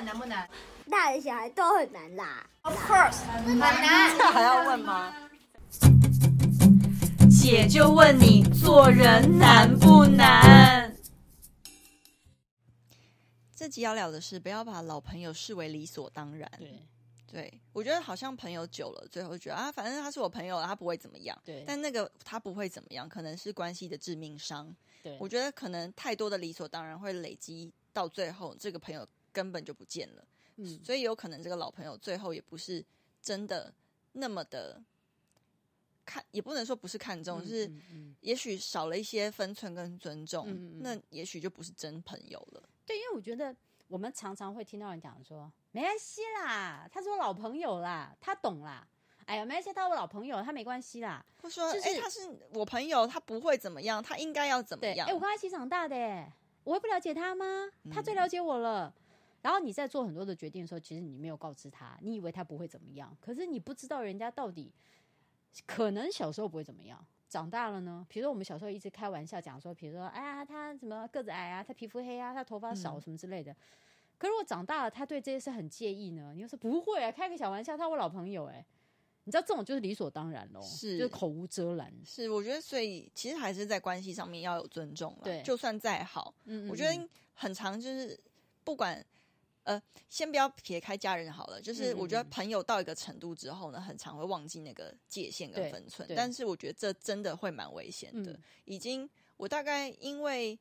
们难不难？大人小孩都很难啦。Of course，很难。这还要问吗？姐就问你，做人难不难？这集要聊的是，不要把老朋友视为理所当然。对，对我觉得好像朋友久了，最后觉得啊，反正他是我朋友，他不会怎么样。对，但那个他不会怎么样，可能是关系的致命伤。对，我觉得可能太多的理所当然会累积到最后，这个朋友根本就不见了。嗯，所以有可能这个老朋友最后也不是真的那么的看，也不能说不是看重，嗯、是也许少了一些分寸跟尊重，嗯、那也许就不是真朋友了。对，因为我觉得我们常常会听到人讲说，没关系啦，他是我老朋友啦，他懂啦。哎呀，没关系，他是我老朋友，他没关系啦。他说，就是、欸、他是我朋友，他不会怎么样，他应该要怎么样？哎，我跟他一起长大的，我会不了解他吗？他最了解我了。嗯、然后你在做很多的决定的时候，其实你没有告知他，你以为他不会怎么样，可是你不知道人家到底可能小时候不会怎么样。长大了呢？比如说我们小时候一直开玩笑讲说，比如说哎呀，他什么个子矮啊，他皮肤黑啊，他头发少什么之类的。嗯、可是我长大了，他对这些事很介意呢。你又说不会啊，开个小玩笑，他我老朋友哎、欸，你知道这种就是理所当然喽，是就是口无遮拦。是我觉得，所以其实还是在关系上面要有尊重了。对，就算再好，嗯，我觉得很长就是不管。呃，先不要撇开家人好了，就是我觉得朋友到一个程度之后呢，很常会忘记那个界限跟分寸。但是我觉得这真的会蛮危险的。嗯、已经，我大概因为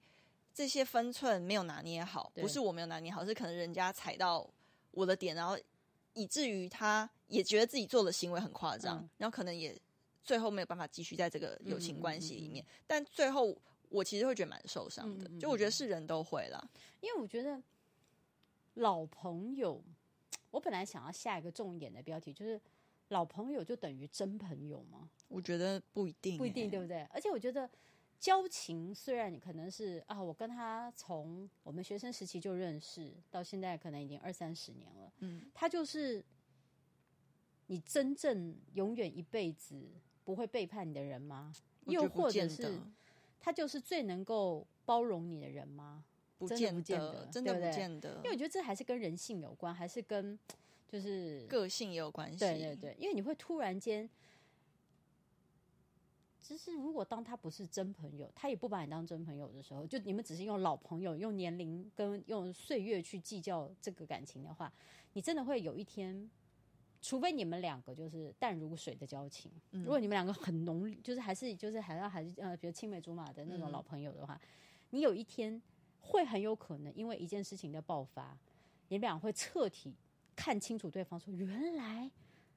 这些分寸没有拿捏好，不是我没有拿捏好，是可能人家踩到我的点，然后以至于他也觉得自己做的行为很夸张，嗯、然后可能也最后没有办法继续在这个友情关系里面。但最后我其实会觉得蛮受伤的。就我觉得是人都会啦，因为我觉得。老朋友，我本来想要下一个重点的标题，就是老朋友就等于真朋友吗？我觉得不一定，不一定，对不对？而且我觉得交情虽然你可能是啊，我跟他从我们学生时期就认识，到现在可能已经二三十年了，嗯，他就是你真正永远一辈子不会背叛你的人吗？又或者是他就是最能够包容你的人吗？不见得，真的不见得，因为我觉得这还是跟人性有关，还是跟就是个性也有关系。对对对，因为你会突然间，其实如果当他不是真朋友，他也不把你当真朋友的时候，就你们只是用老朋友、用年龄跟用岁月去计较这个感情的话，你真的会有一天，除非你们两个就是淡如水的交情，嗯、如果你们两个很浓，就是还是就是还要还是呃，比如青梅竹马的那种老朋友的话，嗯、你有一天。会很有可能因为一件事情的爆发，你们俩会彻底看清楚对方，说原来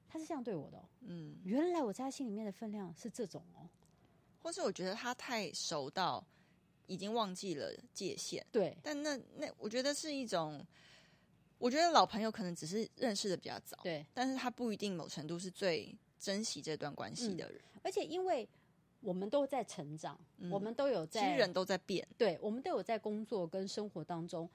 他是这样对我的哦，嗯，原来我在他心里面的分量是这种哦，或是我觉得他太熟到已经忘记了界限，对，但那那我觉得是一种，我觉得老朋友可能只是认识的比较早，对，但是他不一定某程度是最珍惜这段关系的人，嗯，而且因为。我们都在成长，嗯、我们都有在，其实人都在变，对，我们都有在工作跟生活当中，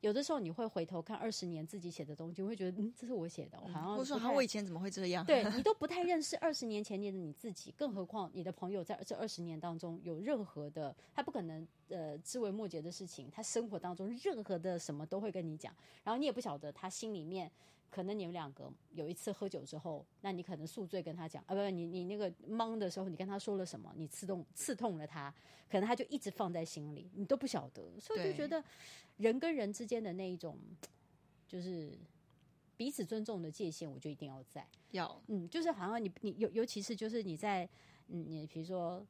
有的时候你会回头看二十年自己写的东西，会觉得嗯，这是我写的，我好像我说啊，我以前怎么会这样？对，你都不太认识二十年前的你自己，更何况你的朋友在这二十年当中有任何的，他不可能呃枝微末节的事情，他生活当中任何的什么都会跟你讲，然后你也不晓得他心里面。可能你们两个有一次喝酒之后，那你可能宿醉跟他讲啊，不不，你你那个懵的时候，你跟他说了什么？你刺痛刺痛了他，可能他就一直放在心里，你都不晓得，所以我就觉得人跟人之间的那一种，就是彼此尊重的界限，我就一定要在。要，嗯，就是好像你你尤尤其是就是你在嗯，你比如说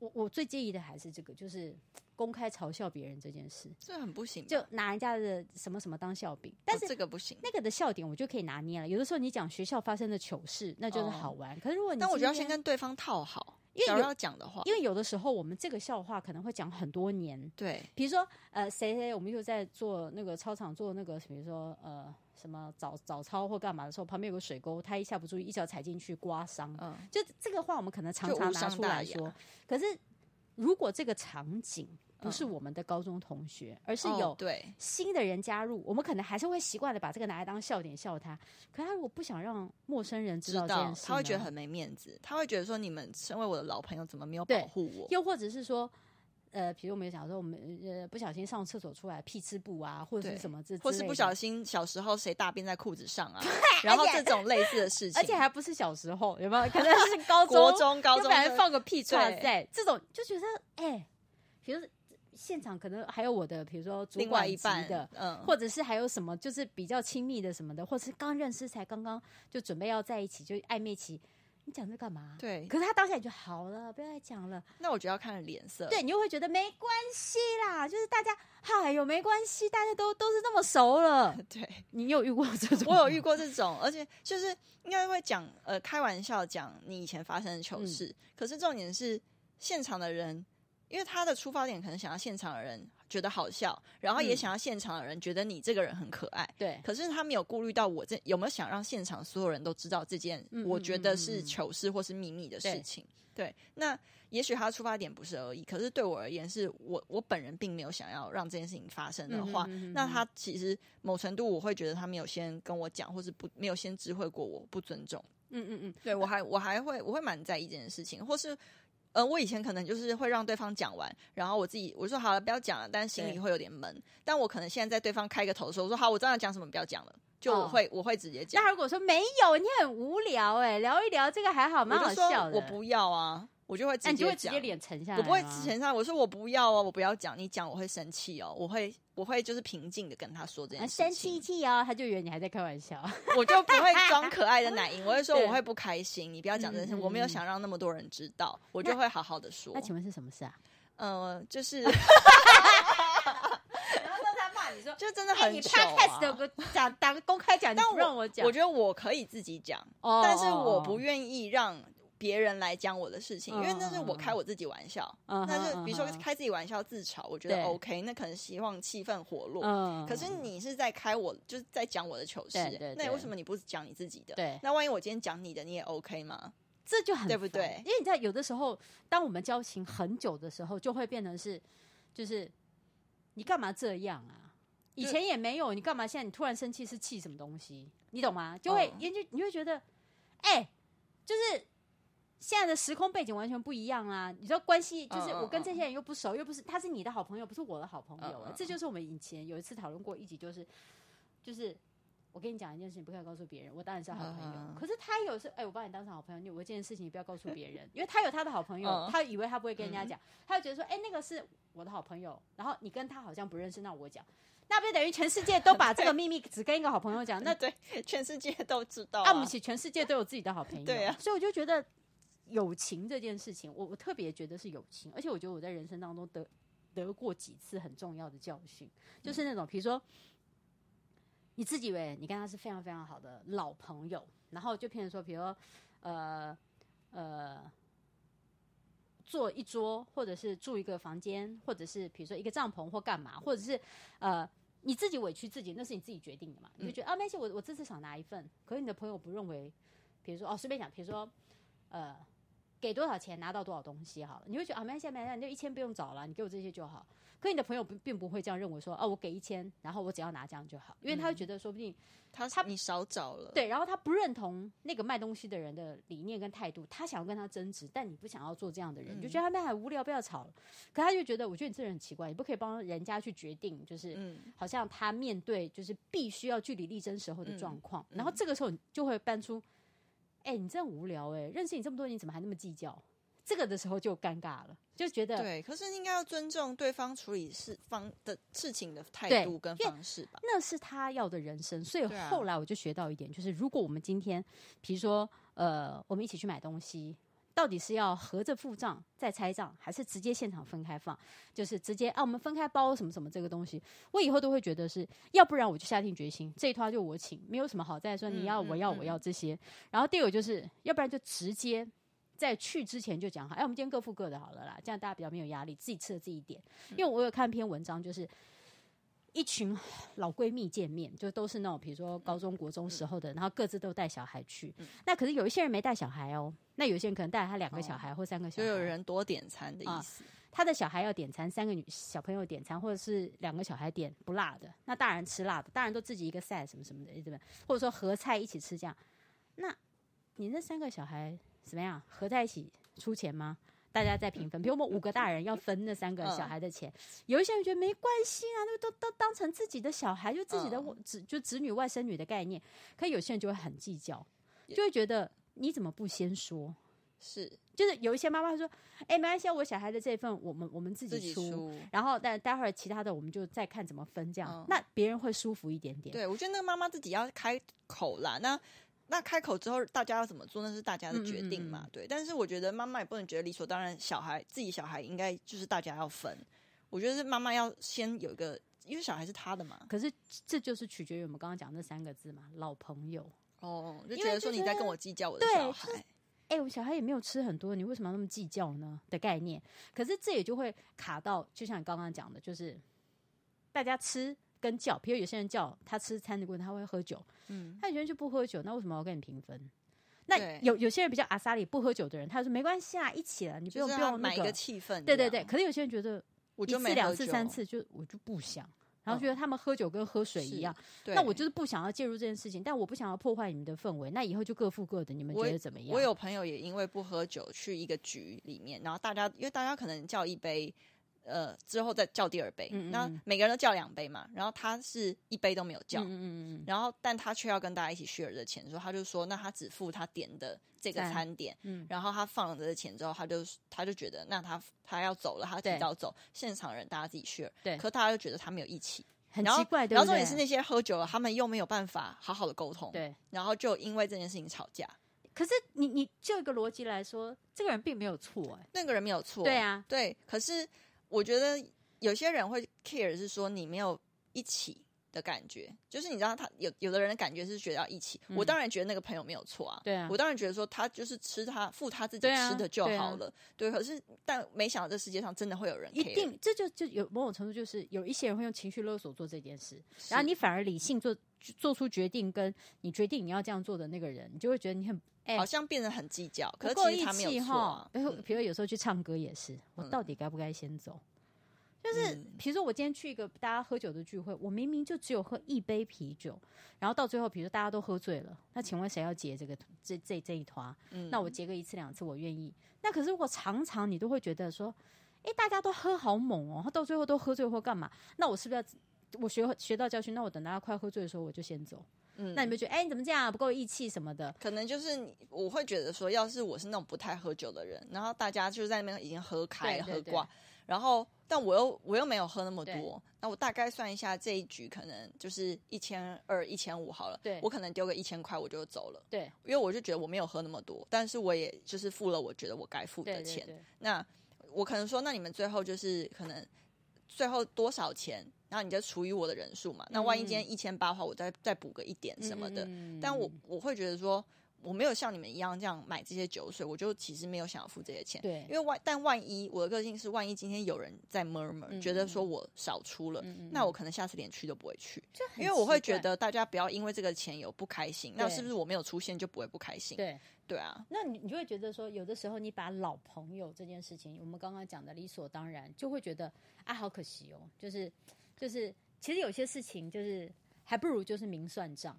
我我最介意的还是这个，就是。公开嘲笑别人这件事，这很不行。就拿人家的什么什么当笑柄，但是、哦、这个不行。那个的笑点我就可以拿捏了。有的时候你讲学校发生的糗事，那就是好玩。哦、可是如果你，但我觉得要先跟对方套好，因为要讲的话，因为有的时候我们这个笑话可能会讲很多年。对，比如说呃，谁谁，我们就在做那个操场做那个，比如说呃，什么早早操或干嘛的时候，旁边有个水沟，他一下不注意，一脚踩进去刮伤。嗯，就这个话我们可能常常拿出来说。可是如果这个场景。不是我们的高中同学，嗯、而是有对新的人加入，哦、我们可能还是会习惯的把这个拿来当笑点笑他。可他如果不想让陌生人知道这件事，他会觉得很没面子，他会觉得说，你们身为我的老朋友，怎么没有保护我？又或者是说，呃，比如我们有想说，我们呃不小心上厕所出来屁吃布啊，或者是什么这，或是不小心小时候谁大便在裤子上啊，然后这种类似的事情，而且还不是小时候，有没有？可能是高中、国中、高中，本来放个屁出来在这种就觉得哎，比如现场可能还有我的，比如说主管一半的，嗯，或者是还有什么，就是比较亲密的什么的，或者是刚认识才刚刚就准备要在一起就暧昧期。你讲这干嘛？对，可是他当下就好了，不要再讲了。那我觉得要看脸色。对，你就会觉得没关系啦，就是大家嗨有没关系，大家都都是那么熟了。对，你有遇过这种？我有遇过这种，而且就是应该会讲呃开玩笑讲你以前发生的糗事，嗯、可是重点是现场的人，因为他的出发点可能想要现场的人。觉得好笑，然后也想要现场的人觉得你这个人很可爱。对、嗯，可是他没有顾虑到我这有没有想让现场所有人都知道这件我觉得是糗事或是秘密的事情。对，对，那也许他的出发点不是而已，可是对我而言，是我我本人并没有想要让这件事情发生的话，嗯、那他其实某程度我会觉得他没有先跟我讲，或是不没有先知会过我，不尊重。嗯嗯嗯，对我还我还会我会蛮在意这件事情，或是。呃，我以前可能就是会让对方讲完，然后我自己我说好了，不要讲了，但是心里会有点闷。但我可能现在在对方开个头的时候，我说好，我知道要讲什么，不要讲了，就我会、哦、我会直接讲。那如果说没有，你很无聊哎、欸，聊一聊这个还好，蛮好笑的。我不要啊。我就会直接讲，你就会直接脸沉下来。我不会沉下来，我说我不要哦，我不要讲，你讲我会生气哦，我会我会就是平静的跟他说这件事情。生气气哦，他就以为你还在开玩笑，我就不会装可爱的奶 音，我会说我会不开心，你不要讲这件事，我没有想让那么多人知道，我就会好好的说。那请问是什么事啊？呃，就是，然后他骂你说，就真的很糗啊。讲打个公开讲，但不让我讲，我觉得我可以自己讲，但是我不愿意让。别人来讲我的事情，因为那是我开我自己玩笑，那、uh 就比如说开自己玩笑自嘲，uh 我觉得 OK，那可能希望气氛活络。Uh 可是你是在开我，就是在讲我的糗事，那为什么你不讲你自己的？对，那万一我今天讲你的，你也 OK 吗？这就很对不对？因为你在有的时候，当我们交情很久的时候，就会变成是，就是你干嘛这样啊？以前也没有，你干嘛现在你突然生气是气什么东西？你懂吗？就会研究，你会觉得，哎、欸，就是。现在的时空背景完全不一样啊！你说关系就是我跟这些人又不熟，又不是他是你的好朋友，不是我的好朋友。这就是我们以前有一次讨论过一集，就是就是我跟你讲一件事情，不可以告诉别人。我当然是好朋友，可是他有时哎，我把你当成好朋友，你有一件事情你不要告诉别人，因为他有他的好朋友，他以为他不会跟人家讲，他就觉得说，哎，那个是我的好朋友，然后你跟他好像不认识，那我讲，那不就等于全世界都把这个秘密只跟一个好朋友讲？那 对，全世界都知道，啊，我们全世界都有自己的好朋友，对啊，所以我就觉得。友情这件事情，我我特别觉得是友情，而且我觉得我在人生当中得得过几次很重要的教训，就是那种比如说你自己以为你跟他是非常非常好的老朋友，然后就譬如说，比如说呃呃坐一桌，或者是住一个房间，或者是比如说一个帐篷或干嘛，或者是呃你自己委屈自己，那是你自己决定的嘛，你就觉得、嗯、啊没事，我我这次想拿一份，可是你的朋友不认为，比如说哦随便讲，比如说呃。给多少钱拿到多少东西好了，你会觉得啊，没关系，没关系，你就一千不用找了，你给我这些就好。可你的朋友并并不会这样认为说，说、啊、哦，我给一千，然后我只要拿这样就好，因为他会觉得说不定他他你少找了，对，然后他不认同那个卖东西的人的理念跟态度，他想要跟他争执，但你不想要做这样的人，嗯、你就觉得他们很无聊，不要吵了。可他就觉得，我觉得你这人很奇怪，你不可以帮人家去决定，就是好像他面对就是必须要据理力争时候的状况，然后这个时候你就会搬出。哎、欸，你真无聊哎、欸！认识你这么多年，你怎么还那么计较？这个的时候就尴尬了，就觉得对。可是应该要尊重对方处理事方的事情的态度跟方式吧？那是他要的人生。所以后来我就学到一点，就是如果我们今天，比如说呃，我们一起去买东西。到底是要合着付账再拆账，还是直接现场分开放？就是直接啊，我们分开包什么什么这个东西，我以后都会觉得是要不然我就下定决心，这一套就我请，没有什么好再说你要我要我要这些。然后第二个就是要不然就直接在去之前就讲好，哎，我们今天各付各的好了啦，这样大家比较没有压力，自己吃了自己点。因为我有看篇文章，就是。一群老闺蜜见面，就都是那种，比如说高中国中时候的，然后各自都带小孩去。那可是有一些人没带小孩哦，那有些人可能带他两个小孩或三个小孩，就有人多点餐的意思。他的小孩要点餐，三个女小朋友点餐，或者是两个小孩点不辣的，那大人吃辣的，大人都自己一个 set 什么什么的，对不对？或者说合菜一起吃这样，那你那三个小孩怎么样？合在一起出钱吗？大家在平分。比如我们 五个大人要分那三个小孩的钱，嗯、有一些人觉得没关系啊，那都都当成自己的小孩，就自己的子、嗯、就子女外甥女的概念。可有些人就会很计较，就会觉得你怎么不先说？是，就是有一些妈妈会说：“哎、欸，没关系，我小孩的这份我们我们自己出，己出然后但待会儿其他的我们就再看怎么分，这样、嗯、那别人会舒服一点点。”对，我觉得那个妈妈自己要开口啦。那那开口之后，大家要怎么做，那是大家的决定嘛。嗯嗯嗯对，但是我觉得妈妈也不能觉得理所当然，小孩自己小孩应该就是大家要分。我觉得是妈妈要先有一个，因为小孩是他的嘛。可是这就是取决于我们刚刚讲那三个字嘛，老朋友哦，就觉得说你在跟我计较我的小孩。哎、欸，我小孩也没有吃很多，你为什么要那么计较呢？的概念，可是这也就会卡到，就像你刚刚讲的，就是大家吃跟叫，比如有些人叫他吃餐的过程，他会喝酒，嗯，他有些人就不喝酒，那为什么要跟你平分？那有有些人比较阿萨里不喝酒的人，他说没关系啊，一起了，你不用不用买一个气氛，对对对。可是有些人觉得，我就一次两次三次就我就不想。然后觉得他们喝酒跟喝水一样，那我就是不想要介入这件事情，但我不想要破坏你们的氛围，那以后就各付各的，你们觉得怎么样？我，我有朋友也因为不喝酒去一个局里面，然后大家因为大家可能叫一杯，呃，之后再叫第二杯，嗯嗯，然后每个人都叫两杯嘛，然后他是一杯都没有叫，嗯然后但他却要跟大家一起 share 的钱，所以他就说，那他只付他点的这个餐点，嗯，然后他放了这个钱之后，他就他就觉得那他。他要走了，他提早走，现场人大家自己 share。对，可大家就觉得他没有义气，很奇怪。然后重点是那些喝酒了，他们又没有办法好好的沟通。对，然后就因为这件事情吵架。可是你你就一个逻辑来说，这个人并没有错哎，那个人没有错。对啊，对。可是我觉得有些人会 care 是说你没有一起。的感觉就是，你知道他有有的人的感觉是觉得要一起，嗯、我当然觉得那个朋友没有错啊，对啊，我当然觉得说他就是吃他付他自己吃的就好了，对。可是但没想到这世界上真的会有人 care，一定这就就有某种程度就是有一些人会用情绪勒索做这件事，然后你反而理性做做出决定，跟你决定你要这样做的那个人，你就会觉得你很哎，好像变得很计较，可是其实他没有错，啊。比如比如有时候去唱歌也是，嗯、我到底该不该先走？就是，比如说我今天去一个大家喝酒的聚会，我明明就只有喝一杯啤酒，然后到最后，比如说大家都喝醉了，那请问谁要结这个这这这一团？嗯，那我结个一次两次我愿意。那可是如果常常你都会觉得说，哎，大家都喝好猛哦，他到最后都喝醉或干嘛？那我是不是要我学学到教训？那我等大家快喝醉的时候我就先走。嗯，那你们觉得，哎，你怎么这样不够义气什么的？可能就是你，我会觉得说，要是我是那种不太喝酒的人，然后大家就在那边已经喝开了，喝挂。然后，但我又我又没有喝那么多，那我大概算一下这一局可能就是一千二、一千五好了。对，我可能丢个一千块我就走了。对，因为我就觉得我没有喝那么多，但是我也就是付了我觉得我该付的钱。那我可能说，那你们最后就是可能最后多少钱，然后你就除以我的人数嘛。那万一今天一千八的话，我再再补个一点什么的。嗯，但我我会觉得说。我没有像你们一样这样买这些酒水，我就其实没有想要付这些钱。对，因为万但万一我的个性是，万一今天有人在 murmur，嗯，觉得说我少出了，嗯，那我可能下次连去都不会去，因为我会觉得大家不要因为这个钱有不开心，那是不是我没有出现就不会不开心？对，对啊。那你你就会觉得说，有的时候你把老朋友这件事情，我们刚刚讲的理所当然，就会觉得啊，好可惜哦，就是就是，其实有些事情就是还不如就是明算账。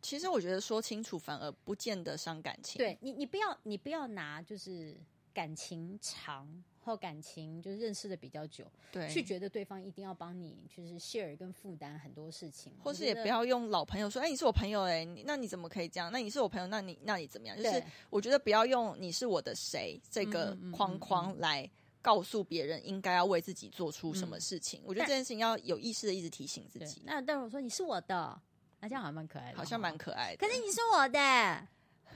其实我觉得说清楚反而不见得伤感情。对你，你不要你不要拿就是感情长或感情就是认识的比较久，对，去觉得对方一定要帮你就是 share 跟负担很多事情，或是也不要用老朋友说，哎，你是我朋友，哎，那你怎么可以这样？那你是我朋友，那你那你怎么样？就是我觉得不要用你是我的谁这个框框来告诉别人应该要为自己做出什么事情。我觉得这件事情要有意识的一直提醒自己。那但我说你是我的。那这样好像蛮可爱的，好像蛮可爱的。可是你是我的，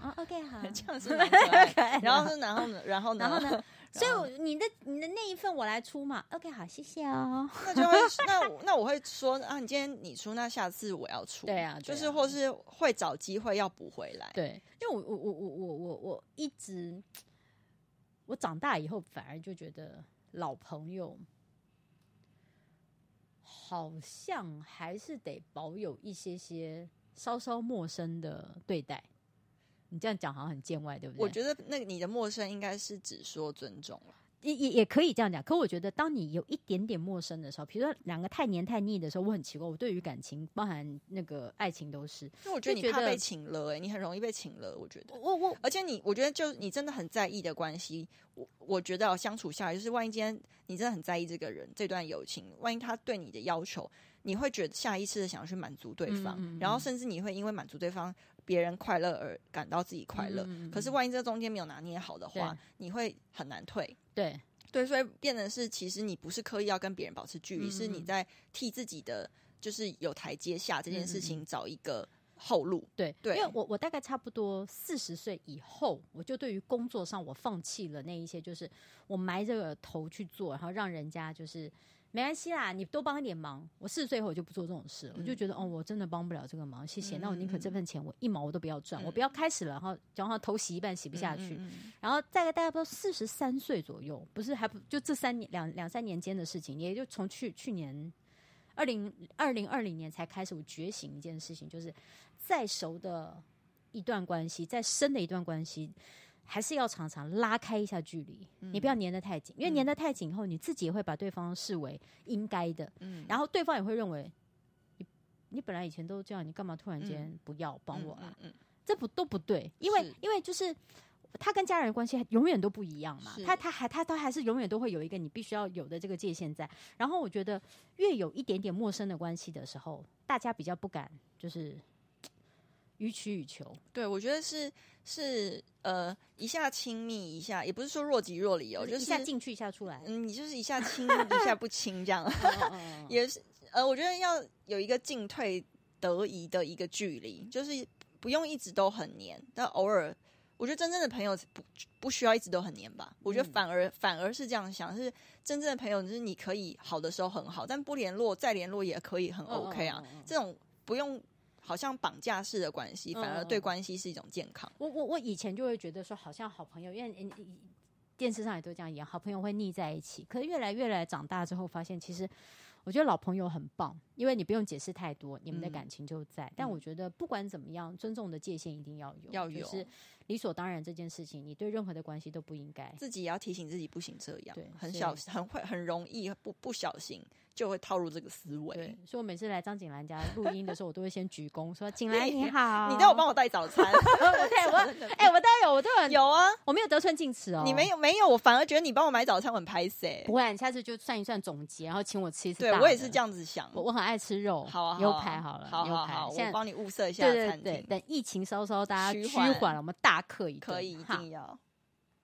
哦，OK，好，这样是蛮可爱的。然后是，然后呢，然后呢，然后呢？所以你的你的那一份我来出嘛？OK，好，谢谢哦。那就会，那那我会说啊，你今天你出，那下次我要出。对啊，就是或是会找机会要补回来。对，因为我我我我我我我一直，我长大以后反而就觉得老朋友。好像还是得保有一些些稍稍陌生的对待。你这样讲好像很见外，对不对？我觉得那你的陌生应该是只说尊重了。也也也可以这样讲，可我觉得，当你有一点点陌生的时候，比如说两个太黏太腻的时候，我很奇怪，我对于感情，包含那个爱情，都是，因为我觉得你怕被请了，哎，你很容易被请了，我觉得，我我，而且你，我觉得就你真的很在意的关系，我我觉得要相处下来，就是万一今天你真的很在意这个人，这段友情，万一他对你的要求，你会觉得下意识的想要去满足对方，嗯嗯嗯，然后甚至你会因为满足对方。别人快乐而感到自己快乐，可是万一这中间没有拿捏好的话，你会很难退。对对，所以变成是，其实你不是刻意要跟别人保持距离，是你在替自己的就是有台阶下这件事情找一个后路。对对，因为我我大概差不多四十岁以后，我就对于工作上我放弃了那一些，就是我埋着个头去做，然后让人家就是。没关系啦，你多帮一点忙。我四十岁以后我就不做这种事了，嗯、我就觉得哦，我真的帮不了这个忙，谢谢。嗯、那我宁可这份钱我一毛我都不要赚，嗯、我不要开始了，然后然后头洗一半洗不下去，然后大概大概不知道四十三岁左右，不是还不就这三年两两三年间的事情，也就从去去年二零二零二零年才开始我觉醒一件事情，就是再熟的一段关系，再深的一段关系。还是要常常拉开一下距离，嗯、你不要粘得太紧，因为粘得太紧以后，你自己也会把对方视为应该的，嗯、然后对方也会认为你你本来以前都这样，你干嘛突然间不要帮我了？嗯嗯嗯、这不都不对，因为因为就是他跟家人的关系永远都不一样嘛，他他还他他还是永远都会有一个你必须要有的这个界限在。然后我觉得越有一点点陌生的关系的时候，大家比较不敢就是。予取予求，对，我觉得是是呃，一下亲密，一下也不是说若即若离哦，就是一下进去，一下出来，嗯，你就是一下亲，一下不亲这样，也是呃，我觉得要有一个进退得宜的一个距离，就是不用一直都很黏，但偶尔，我觉得真正的朋友不不需要一直都很黏吧，我觉得反而、嗯、反而是这样想，是真正的朋友就是你可以好的时候很好，但不联络再联络也可以很 OK 啊，这种不用。好像绑架式的关系，反而对关系是一种健康。我我我以前就会觉得说，好像好朋友，因为电视上也都这样演，好朋友会腻在一起。可是越来越来长大之后，发现其实我觉得老朋友很棒，因为你不用解释太多，你们的感情就在。嗯、但我觉得不管怎么样，尊重的界限一定要有，要有。就是理所当然这件事情，你对任何的关系都不应该。自己也要提醒自己，不行这样。对，很小，很会，很容易不不小心。就会套入这个思维，对，所以我每次来张景兰家录音的时候，我都会先鞠躬说：“景兰你好，你都有帮我带早餐。”对，我哎，我当然有，我都有有啊，我没有得寸进尺哦。你没有没有，我反而觉得你帮我买早餐，我很拍谢。不会，你下次就算一算总结，然后请我吃一次。对，我也是这样子想，我我很爱吃肉，好啊，牛排好了，好好好，我帮你物色一下餐厅。等疫情稍稍大家趋缓了，我们大客一顿，可以一定要。